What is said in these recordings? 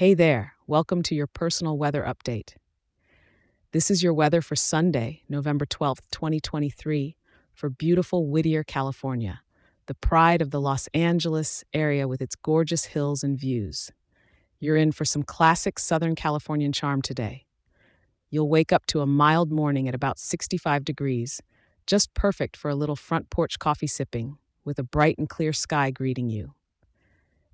Hey there, welcome to your personal weather update. This is your weather for Sunday, November 12th, 2023, for beautiful Whittier, California, the pride of the Los Angeles area with its gorgeous hills and views. You're in for some classic Southern Californian charm today. You'll wake up to a mild morning at about 65 degrees, just perfect for a little front porch coffee sipping, with a bright and clear sky greeting you.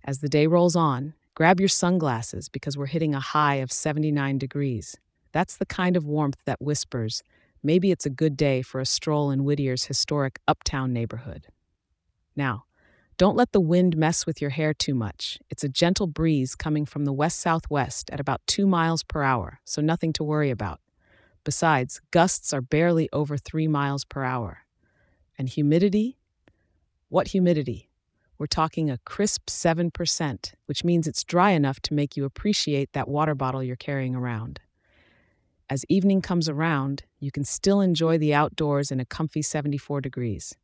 As the day rolls on, grab your sunglasses because we're hitting a high of 79 degrees. That's the kind of warmth that whispers, maybe it's a good day for a stroll in Whittier's historic uptown neighborhood. Now, don't let the wind mess with your hair too much. It's a gentle breeze coming from the west southwest at about 2 miles per hour, so nothing to worry about. Besides, gusts are barely over 3 miles per hour. And humidity? What humidity? We're talking a crisp 7%, which means it's dry enough to make you appreciate that water bottle you're carrying around. As evening comes around, you can still enjoy the outdoors in a comfy 74 degrees.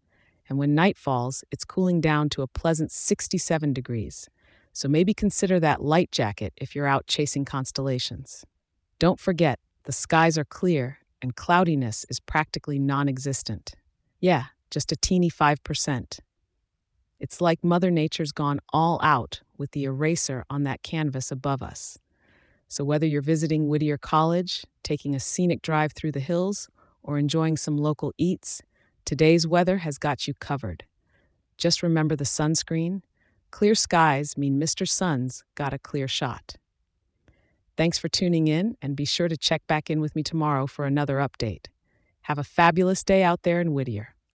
And when night falls, it's cooling down to a pleasant 67 degrees. So maybe consider that light jacket if you're out chasing constellations. Don't forget, the skies are clear and cloudiness is practically non existent. Yeah, just a teeny 5%. It's like Mother Nature's gone all out with the eraser on that canvas above us. So, whether you're visiting Whittier College, taking a scenic drive through the hills, or enjoying some local eats, today's weather has got you covered. Just remember the sunscreen. Clear skies mean Mr. Sun's got a clear shot. Thanks for tuning in, and be sure to check back in with me tomorrow for another update. Have a fabulous day out there in Whittier.